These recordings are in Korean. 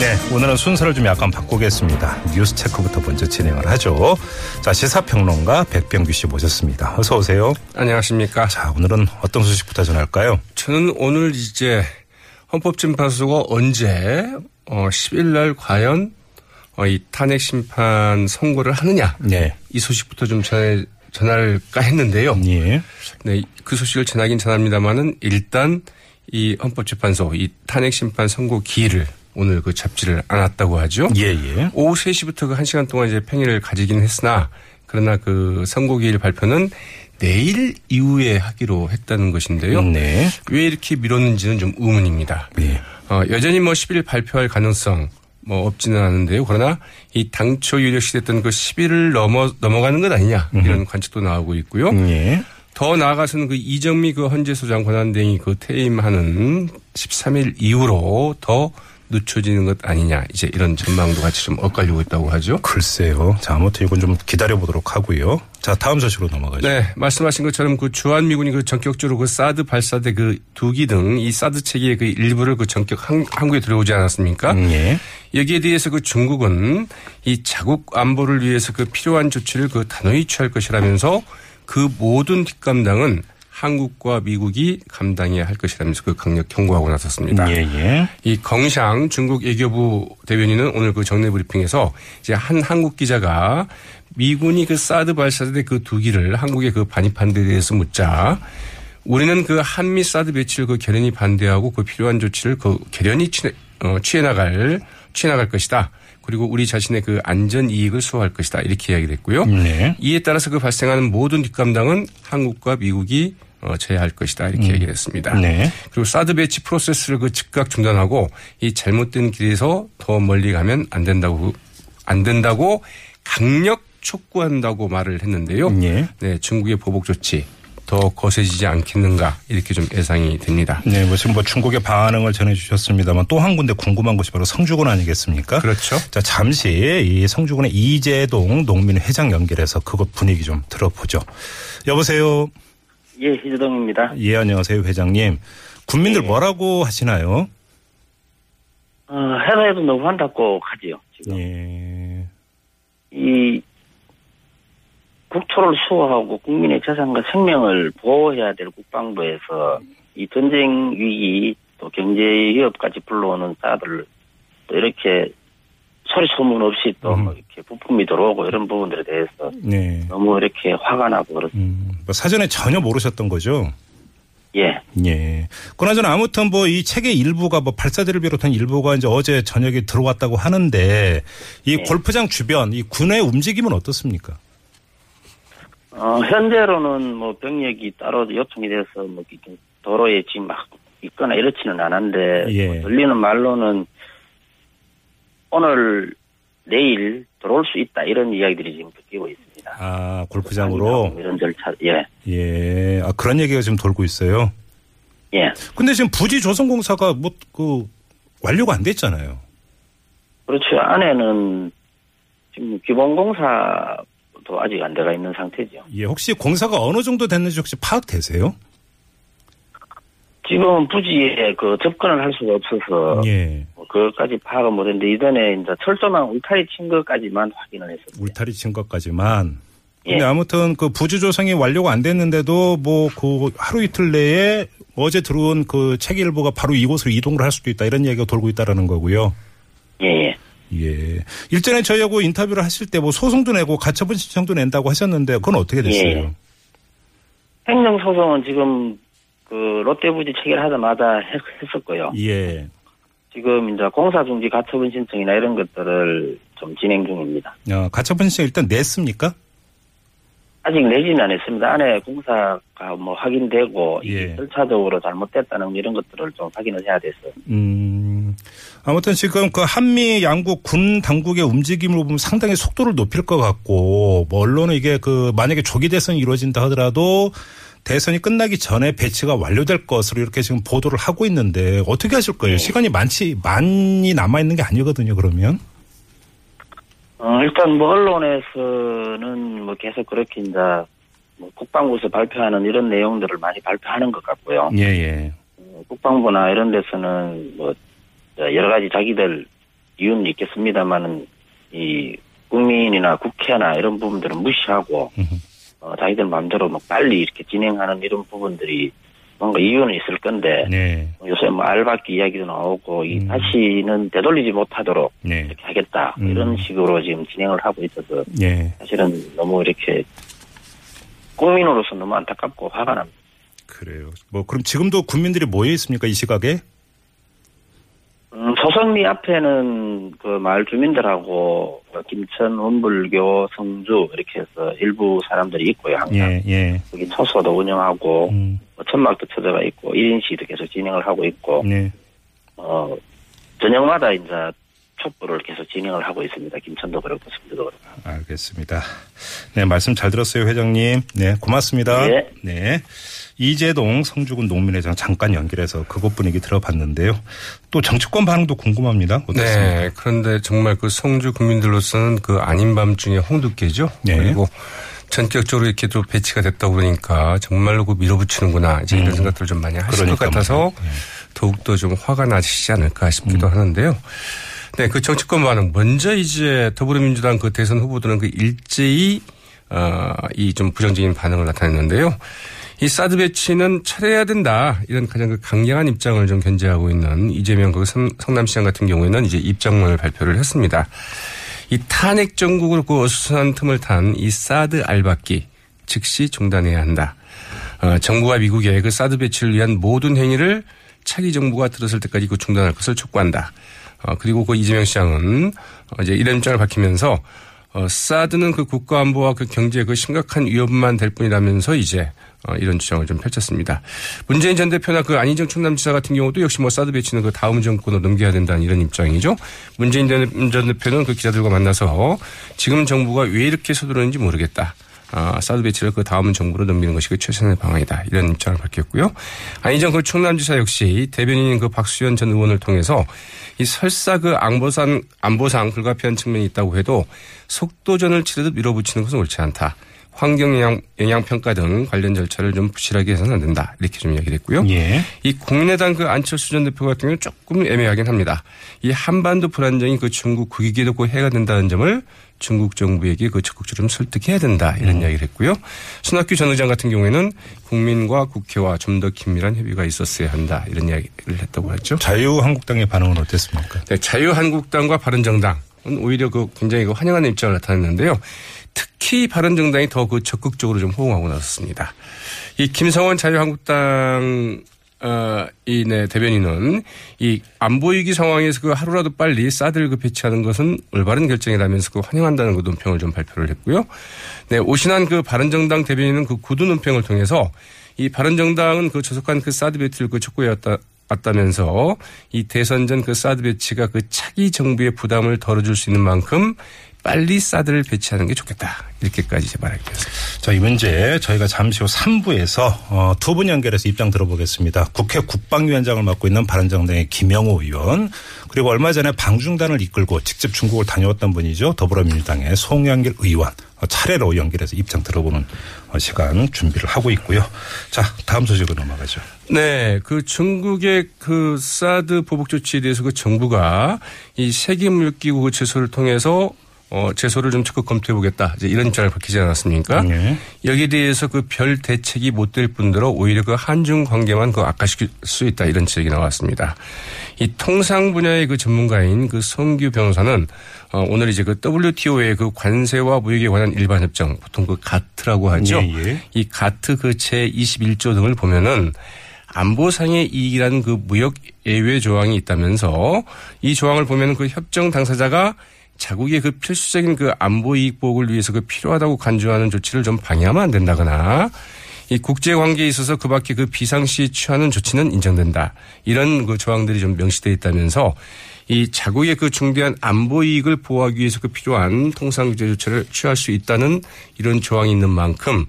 네, 오늘은 순서를 좀 약간 바꾸겠습니다. 뉴스 체크부터 먼저 진행을 하죠. 자, 시사평론가 백병규 씨 모셨습니다. 어서 오세요. 안녕하십니까. 자, 오늘은 어떤 소식부터 전할까요? 저는 오늘 이제 헌법재판소가 언제 어 10일 날 과연 어, 이 탄핵 심판 선고를 하느냐 네. 이 소식부터 좀 전해 전할까 했는데요. 예. 네, 그 소식을 전하긴 전합니다만은 일단 이 헌법재판소 이 탄핵 심판 선고 기일을 오늘 그 잡지를 않았다고 하죠. 예, 예. 오후 3시부터 그 1시간 동안 이제 평일을 가지기는 했으나 그러나 그 선고기일 발표는 내일 이후에 하기로 했다는 것인데요. 네. 왜 이렇게 미뤘는지는 좀 의문입니다. 예. 어, 여전히 뭐 10일 발표할 가능성 뭐 없지는 않은데요. 그러나 이 당초 유력시됐던 그 10일을 넘어 넘어가는 것 아니냐 이런 관측도 나오고 있고요. 예. 더 나아가서는 그 이정미 그 헌재소장 권한대행이 그 퇴임하는 13일 이후로 더 늦춰지는 것 아니냐 이제 이런 전망도 같이 좀 엇갈리고 있다고 하죠. 글쎄요. 자, 아무튼 이건 좀 기다려보도록 하고요. 자, 다음 소식으로 넘어가죠. 네, 말씀하신 것처럼 그 주한 미군이 그 전격적으로 그 사드 발사대 그 두기 등 이 사드 체계의 그 일부를 그 전격 한, 한국에 들어오지 않았습니까? 음, 예. 여기에 대해서 그 중국은 이 자국 안보를 위해서 그 필요한 조치를 그 단호히 취할 것이라면서 그 모든 뒷감당은 한국과 미국이 감당해야 할 것이라면서 그 강력 경고하고 나섰습니다. 예, 예. 이 경샹 중국 외교부 대변인은 오늘 그 정례 브리핑에서 이제 한 한국 기자가 미군이 그 사드 발사대 그 두 기를 한국에 그 반입한 데 대해서 묻자 우리는 그 한미 사드 배치를 그 결연히 반대하고 그 필요한 조치를 그 결연히 취해, 어, 취해 나갈 취해 나갈 것이다. 그리고 우리 자신의 그 안전 이익을 수호할 것이다. 이렇게 이야기됐고요. 네. 이에 따라서 그 발생하는 모든 뒷감당은 한국과 미국이 어, 져야 할 것이다. 이렇게 얘기했습니다. 네. 그리고 사드 배치 프로세스를 그 즉각 중단하고 이 잘못된 길에서 더 멀리 가면 안 된다고 안 된다고 강력 촉구한다고 말을 했는데요. 예. 네, 중국의 보복 조치 더 거세지지 않겠는가 이렇게 좀 예상이 됩니다. 네, 뭐 지금 뭐 중국의 반응을 전해주셨습니다만 또 한 군데 궁금한 것이 바로 성주군 아니겠습니까? 그렇죠. 자, 잠시 이 성주군의 이재동 농민 회장 연결해서 그것 분위기 좀 들어보죠. 여보세요. 예, 희주동입니다. 예, 안녕하세요, 회장님. 국민들 예. 뭐라고 하시나요? 어, 회사에도 너무 한다고 하지요, 지금. 예. 이, 국토를 수호하고 국민의 재산과 생명을 보호해야 될 국방부에서 이 전쟁 위기 또 경제 위협까지 불러오는 사들을 또 이렇게 소리 소문 없이 또뭐 이렇게 부품이 들어오고 이런 부분들에 대해서 네. 너무 이렇게 화가 나고 그렇습니다. 음, 뭐 사전에 전혀 모르셨던 거죠? 예. 예. 그나저나 아무튼 뭐 이 책의 일부가 뭐 발사대를 비롯한 일부가 이제 어제 저녁에 들어왔다고 하는데 이 예. 골프장 주변 이 군의 움직임은 어떻습니까? 어, 현재로는 뭐 병력이 따로 요청이 돼서 뭐 도로에 지금 막 있거나 이렇지는 않은데 예. 뭐 들리는 말로는 오늘 내일 들어올 수 있다 이런 이야기들이 지금 듣기고 있습니다. 아, 골프장으로? 이런 절차 예 예. 아, 그런 얘기가 지금 돌고 있어요. 예. 근데 지금 부지 조성공사가 뭐 그 완료가 안 됐잖아요. 그렇죠 안에는 지금 기본공사도 아직 안 돼가 있는 상태죠. 예. 혹시 공사가 어느 정도 됐는지 혹시 파악되세요? 지금 부지에 그 접근을 할 수가 없어서 예. 뭐 그것까지 파악은 못했는데 이전에 이제 철조망 울타리 친 것까지만 확인을 했습니다. 울타리 친 것까지만. 예. 근데 아무튼 그 부지 조성이 완료가 안 됐는데도 뭐 그 하루 이틀 내에 어제 들어온 그 책일보가 바로 이곳으로 이동을 할 수도 있다 이런 얘기가 돌고 있다라는 거고요. 예, 예. 예. 일전에 저희하고 인터뷰를 하실 때 뭐 소송도 내고 가처분 신청도 낸다고 하셨는데 그건 어떻게 됐어요? 예. 행정소송은 지금 그 롯데부지 체결하자마자 했, 했었고요. 예. 지금 이제 공사 중지 가처분 신청이나 이런 것들을 좀 진행 중입니다. 어, 가처분 신청 일단 냈습니까? 아직 내지는 않았습니다. 안에 공사가 뭐 확인되고 예. 절차적으로 잘못됐다는 이런 것들을 좀 확인을 해야 돼서 음. 아무튼 지금 그 한미 양국 군 당국의 움직임을 보면 상당히 속도를 높일 것 같고 뭐 언론은 이게 그 만약에 조기 대선이 이루어진다 하더라도 대선이 끝나기 전에 배치가 완료될 것으로 이렇게 지금 보도를 하고 있는데 어떻게 하실 거예요? 시간이 많지 많이 남아 있는 게 아니거든요. 그러면 어, 일단 뭐 언론에서는 뭐 계속 그렇게 이제 뭐 국방부에서 발표하는 이런 내용들을 많이 발표하는 것 같고요. 예 예. 어, 국방부나 이런 데서는 뭐 여러 가지 자기들 이유는 있겠습니다만은 이 국민이나 국회나 이런 부분들은 무시하고. 어, 자기들 마음대로 뭐 빨리 이렇게 진행하는 이런 부분들이 뭔가 이유는 있을 건데 네. 요새 뭐 알바기 이야기도 나오고 이 음. 다시는 되돌리지 못하도록 네. 이렇게 하겠다 음. 이런 식으로 지금 진행을 하고 있어서 예. 사실은 너무 이렇게 국민으로서 너무 안타깝고 화가 납니다. 그래요. 뭐 그럼 지금도 국민들이 모여 있습니까 이 시각에? 음, 소성리 앞에는 그 마을 주민들하고 그 김천, 원불교, 성주 이렇게 해서 일부 사람들이 있고요. 항상 예 예. 여기 초소도 운영하고 음. 뭐 천막도 쳐져가 있고 1인 시도 계속 진행을 하고 있고 네. 어 저녁마다 이제 촛불을 계속 진행을 하고 있습니다. 김천도 그렇고 성주도 그렇고. 알겠습니다. 네, 말씀 잘 들었어요, 회장님. 네, 고맙습니다. 네. 네. 이재동 성주군 농민회장 잠깐 연결해서 그곳 분위기 들어봤는데요. 또 정치권 반응도 궁금합니다. 어떻습니까? 네. 그런데 정말 그 성주 국민들로서는 그 아닌 밤중에 홍두깨죠. 네. 그리고 전격적으로 이렇게 또 배치가 됐다 보니까 정말로 그 밀어붙이는구나. 이제 이런 생각들을 좀 많이 하실 것 음. 그러니까 같아서 말이에요. 네. 더욱더 좀 화가 나시지 않을까 싶기도 음. 하는데요. 네. 그 정치권 반응. 먼저 이제 더불어민주당 그 대선 후보들은 그 일제히 어, 이 좀 부정적인 반응을 나타냈는데요. 이 사드 배치는 철회해야 된다. 이런 가장 그 강력한 입장을 좀 견제하고 있는 이재명 그 성- 성남시장 같은 경우에는 이제 입장문을 발표를 했습니다. 이 탄핵 정국으로 그 어수선한 틈을 탄 이 사드 알박기 즉시 중단해야 한다. 어, 정부와 미국의 그 사드 배치를 위한 모든 행위를 차기 정부가 들었을 때까지 그 중단할 것을 촉구한다. 어, 그리고 그 이재명 시장은 어, 이제 이런 입장을 밝히면서 어, 사드는 그 국가 안보와 그 경제에 그 심각한 위협만 될 뿐이라면서 이제 어, 이런 주장을 좀 펼쳤습니다. 문재인 전 대표나 그 안희정 충남 지사 같은 경우도 역시 뭐 사드 배치는 그 다음 정권으로 넘겨야 된다는 이런 입장이죠. 문재인 전 대표는 그 기자들과 만나서 지금 정부가 왜 이렇게 서두르는지 모르겠다. 아, 사드 배치를 그 다음 정부로 넘기는 것이 그 최선의 방안이다. 이런 입장을 밝혔고요. 안희정 그 충남지사 역시 대변인인 그 박수현 전 의원을 통해서 이 설사 그 안보상, 안보상 불가피한 측면이 있다고 해도 속도전을 치르듯 밀어붙이는 것은 옳지 않다. 환경 영향, 영향 평가 등 관련 절차를 좀 부실하게 해서는 안 된다. 이렇게 좀 이야기를 했고요. 예. 이 국민의당 그 안철수 전 대표 같은 경우는 조금 애매하긴 합니다. 이 한반도 불안정이 그 중국 국익에도 그 해가 된다는 점을 중국 정부에게 그 적극적으로 좀 설득해야 된다 이런 음. 이야기를 했고요. 손학규 전 의장 같은 경우에는 국민과 국회와 좀 더 긴밀한 협의가 있었어야 한다 이런 이야기를 했다고 했죠. 자유한국당의 반응은 어땠습니까? 네, 자유한국당과 바른정당은 오히려 그 굉장히 그 환영하는 입장을 나타냈는데요. 특히 바른정당이 더 그 적극적으로 좀 호응하고 나섰습니다. 이 김성원 자유한국당 어, 이, 네, 대변인은 이 안보 위기 상황에서 그 하루라도 빨리 사드를 그 배치하는 것은 올바른 결정이라면서 그 환영한다는 그 논평을 좀 발표를 했고요. 네, 오신환 그 바른정당 대변인은 그 구두 논평을 통해서 이 바른정당은 그 조속한 그 사드 배치를 그 촉구해왔다. 왔다면서 이 대선 전 그 사드 배치가 그 차기 정부의 부담을 덜어줄 수 있는 만큼 빨리 사드를 배치하는 게 좋겠다. 이렇게까지 이제 말하게 됐습니다. 자, 이 문제 저희가 잠시 후 3부에서 어, 두분 연결해서 입장 들어보겠습니다. 국회 국방위원장을 맡고 있는 바른정당의 김영우 의원 그리고 얼마 전에 방중단을 이끌고 직접 중국을 다녀왔던 분이죠. 더불어민주당의 송영길 의원 어, 차례로 연결해서 입장 들어보는 어, 시간 준비를 하고 있고요. 자, 다음 소식으로 넘어가죠. 네, 그 중국의 그 사드 보복 조치에 대해서 그 정부가 이 세계무역기구 그 제소를 통해서 어, 제소를 좀 적극 검토해 보겠다. 이제 이런 입장을 밝히지 않았습니까? 네. 여기에 대해서 그 별 대책이 못 될 뿐더러 오히려 그 한중 관계만 그 악화시킬 수 있다 이런 지적이 나왔습니다. 이 통상 분야의 그 전문가인 그 성규 변호사는 어, 오늘 이제 그 WTO의 그 관세와 무역에 관한 일반 협정 보통 그 가트라고 하죠. 예, 예. 이 가트 그 제 21조 등을 보면은 안보상의 이익이라는 그 무역 예외 조항이 있다면서 이 조항을 보면 그 협정 당사자가 자국의 그 필수적인 그 안보 이익 보호를 위해서 그 필요하다고 간주하는 조치를 좀 방해하면 안 된다거나 이 국제 관계에 있어서 그밖에 그 비상시 취하는 조치는 인정된다. 이런 그 조항들이 좀 명시되어 있다면서 이 자국의 그 중대한 안보 이익을 보호하기 위해서 그 필요한 통상 규제 조치를 취할 수 있다는 이런 조항이 있는 만큼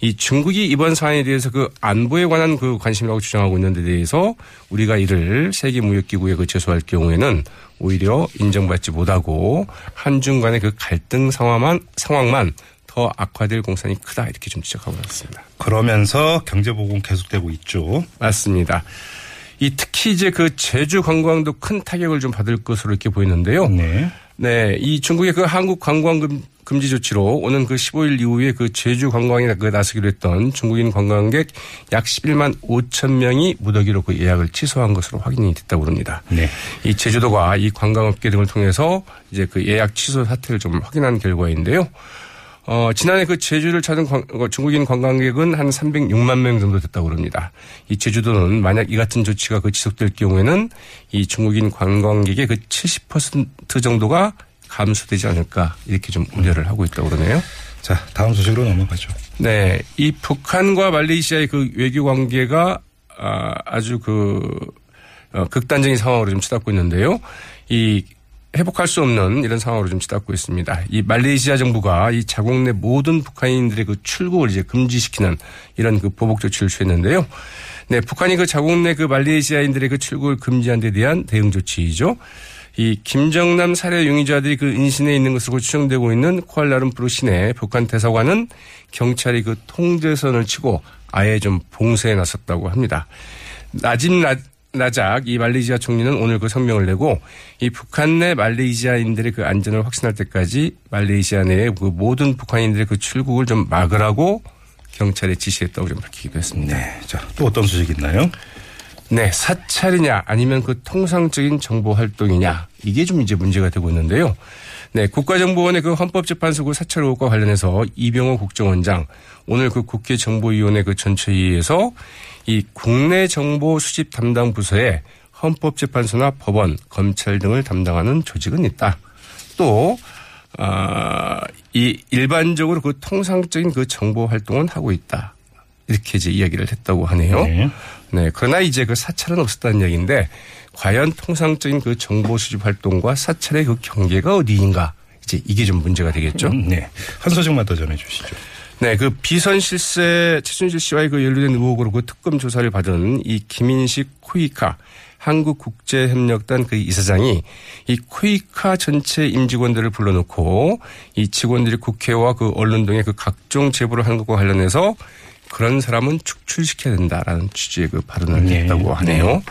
이 중국이 이번 사안에 대해서 그 안보에 관한 그 관심이라고 주장하고 있는 데 대해서 우리가 이를 세계 무역 기구에 그 제소할 경우에는 오히려 인정받지 못하고 한중 간의 그 갈등 상황만 상황만 더 악화될 공산이 크다 이렇게 좀 지적하고 있습니다. 그러면서 경제 보건 계속되고 있죠. 맞습니다. 이 특히 이제 그 제주 관광도 큰 타격을 좀 받을 것으로 이렇게 보이는데요. 네. 네, 이 중국의 그 한국 관광 금지 조치로 오는 그 15일 이후에 그 제주 관광에 그 나서기로 했던 중국인 관광객 약 11만 5천 명이 무더기로 그 예약을 취소한 것으로 확인이 됐다고 합니다. 네. 이 제주도가 이 관광업계 등을 통해서 이제 그 예약 취소 사태를 좀 확인한 결과인데요. 어, 지난해 그 제주를 찾은 관, 어, 중국인 관광객은 한 306만 명 정도 됐다고 그럽니다. 이 제주도는 만약 이 같은 조치가 그 지속될 경우에는 이 중국인 관광객의 그 70% 정도가 감소되지 않을까 이렇게 좀 우려를 하고 있다고 그러네요. 자, 다음 소식으로 넘어가죠. 네. 이 북한과 말레이시아의 그 외교 관계가 아, 아주 그 어, 극단적인 상황으로 좀 치닫고 있는데요. 이 회복할 수 없는 이런 상황으로 좀 치닫고 있습니다. 이 말레이시아 정부가 이 자국 내 모든 북한인들의 그 출국을 이제 금지시키는 이런 그 보복 조치를 취했는데요. 네, 북한이 그 자국 내 그 말레이시아인들의 그 출국을 금지한 데 대한 대응 조치이죠. 이 김정남 살해 용의자들이 그 인신에 있는 것으로 추정되고 있는 쿠알라룸푸르 시내 북한 대사관은 경찰이 그 통제선을 치고 아예 좀 봉쇄해 놨었다고 합니다. 나짐 나작 이 말레이시아 총리는 오늘 그 성명을 내고 이 북한 내 말레이시아인들의 그 안전을 확신할 때까지 말레이시아 내의 그 모든 북한인들의 그 출국을 좀 막으라고 경찰에 지시했다고 좀 밝히기도 했습니다. 네. 자, 또 어떤 소식 있나요? 네, 사찰이냐 아니면 그 통상적인 정보 활동이냐 이게 좀 이제 문제가 되고 있는데요. 네, 국가정보원의 그 헌법재판소 그 사찰 의혹과 관련해서 이병호 국정원장 오늘 그 국회 정보위원회 그 전체회의에서 이 국내 정보 수집 담당 부서에 헌법재판소나 법원, 검찰 등을 담당하는 조직은 있다. 또, 아, 이 일반적으로 그 통상적인 그 정보 활동은 하고 있다. 이렇게 이제 이야기를 했다고 하네요. 네. 네. 그러나 이제 그 사찰은 없었다는 얘기인데 과연 통상적인 그 정보 수집 활동과 사찰의 그 경계가 어디인가 이제 이게 좀 문제가 되겠죠. 음, 네. 한 소식만 더 전해 주시죠. 네, 그 비선 실세 최순실 씨와의 그 연루된 의혹으로 그 특검 조사를 받은 이 김인식 코이카 한국국제협력단 그 이사장이 이 코이카 전체 임직원들을 불러놓고 이 직원들이 국회와 그 언론 등의 그 각종 제보를 하는 것과 관련해서 그런 사람은 축출시켜야 된다라는 취지의 그 발언을 네. 했다고 하네요.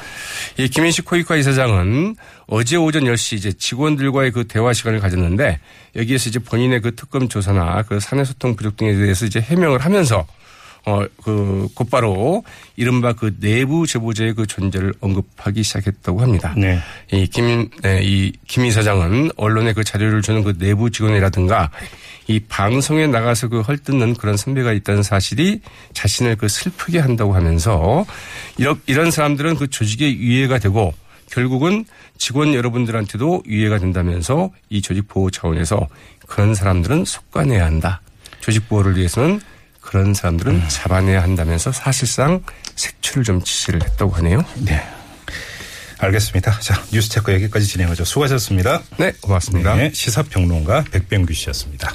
네. 이 김인식 코이카 이사장은 어제 오전 10시 이제 직원들과의 그 대화 시간을 가졌는데 여기에서 이제 본인의 그 특검 조사나 그 사내 소통 부족 등에 대해서 이제 해명을 하면서 어, 그, 곧바로 이른바 그 내부 제보자의 그 존재를 언급하기 시작했다고 합니다. 네. 이 김, 네, 이김 이사장은 언론에 그 자료를 주는 그 내부 직원이라든가 이 방송에 나가서 그 헐뜯는 그런 선배가 있다는 사실이 자신을 그 슬프게 한다고 하면서 이런, 이런 사람들은 그 조직에 유해가 되고 결국은 직원 여러분들한테도 유해가 된다면서 이 조직 보호 차원에서 그런 사람들은 속관해야 한다. 조직 보호를 위해서는 그런 사람들은 음. 잡아내야 한다면서 사실상 색출을 좀 지시를 했다고 하네요. 네. 알겠습니다. 자, 뉴스 체크 여기까지 진행하죠. 수고하셨습니다. 네, 고맙습니다. 네, 시사평론가 백병규 씨였습니다.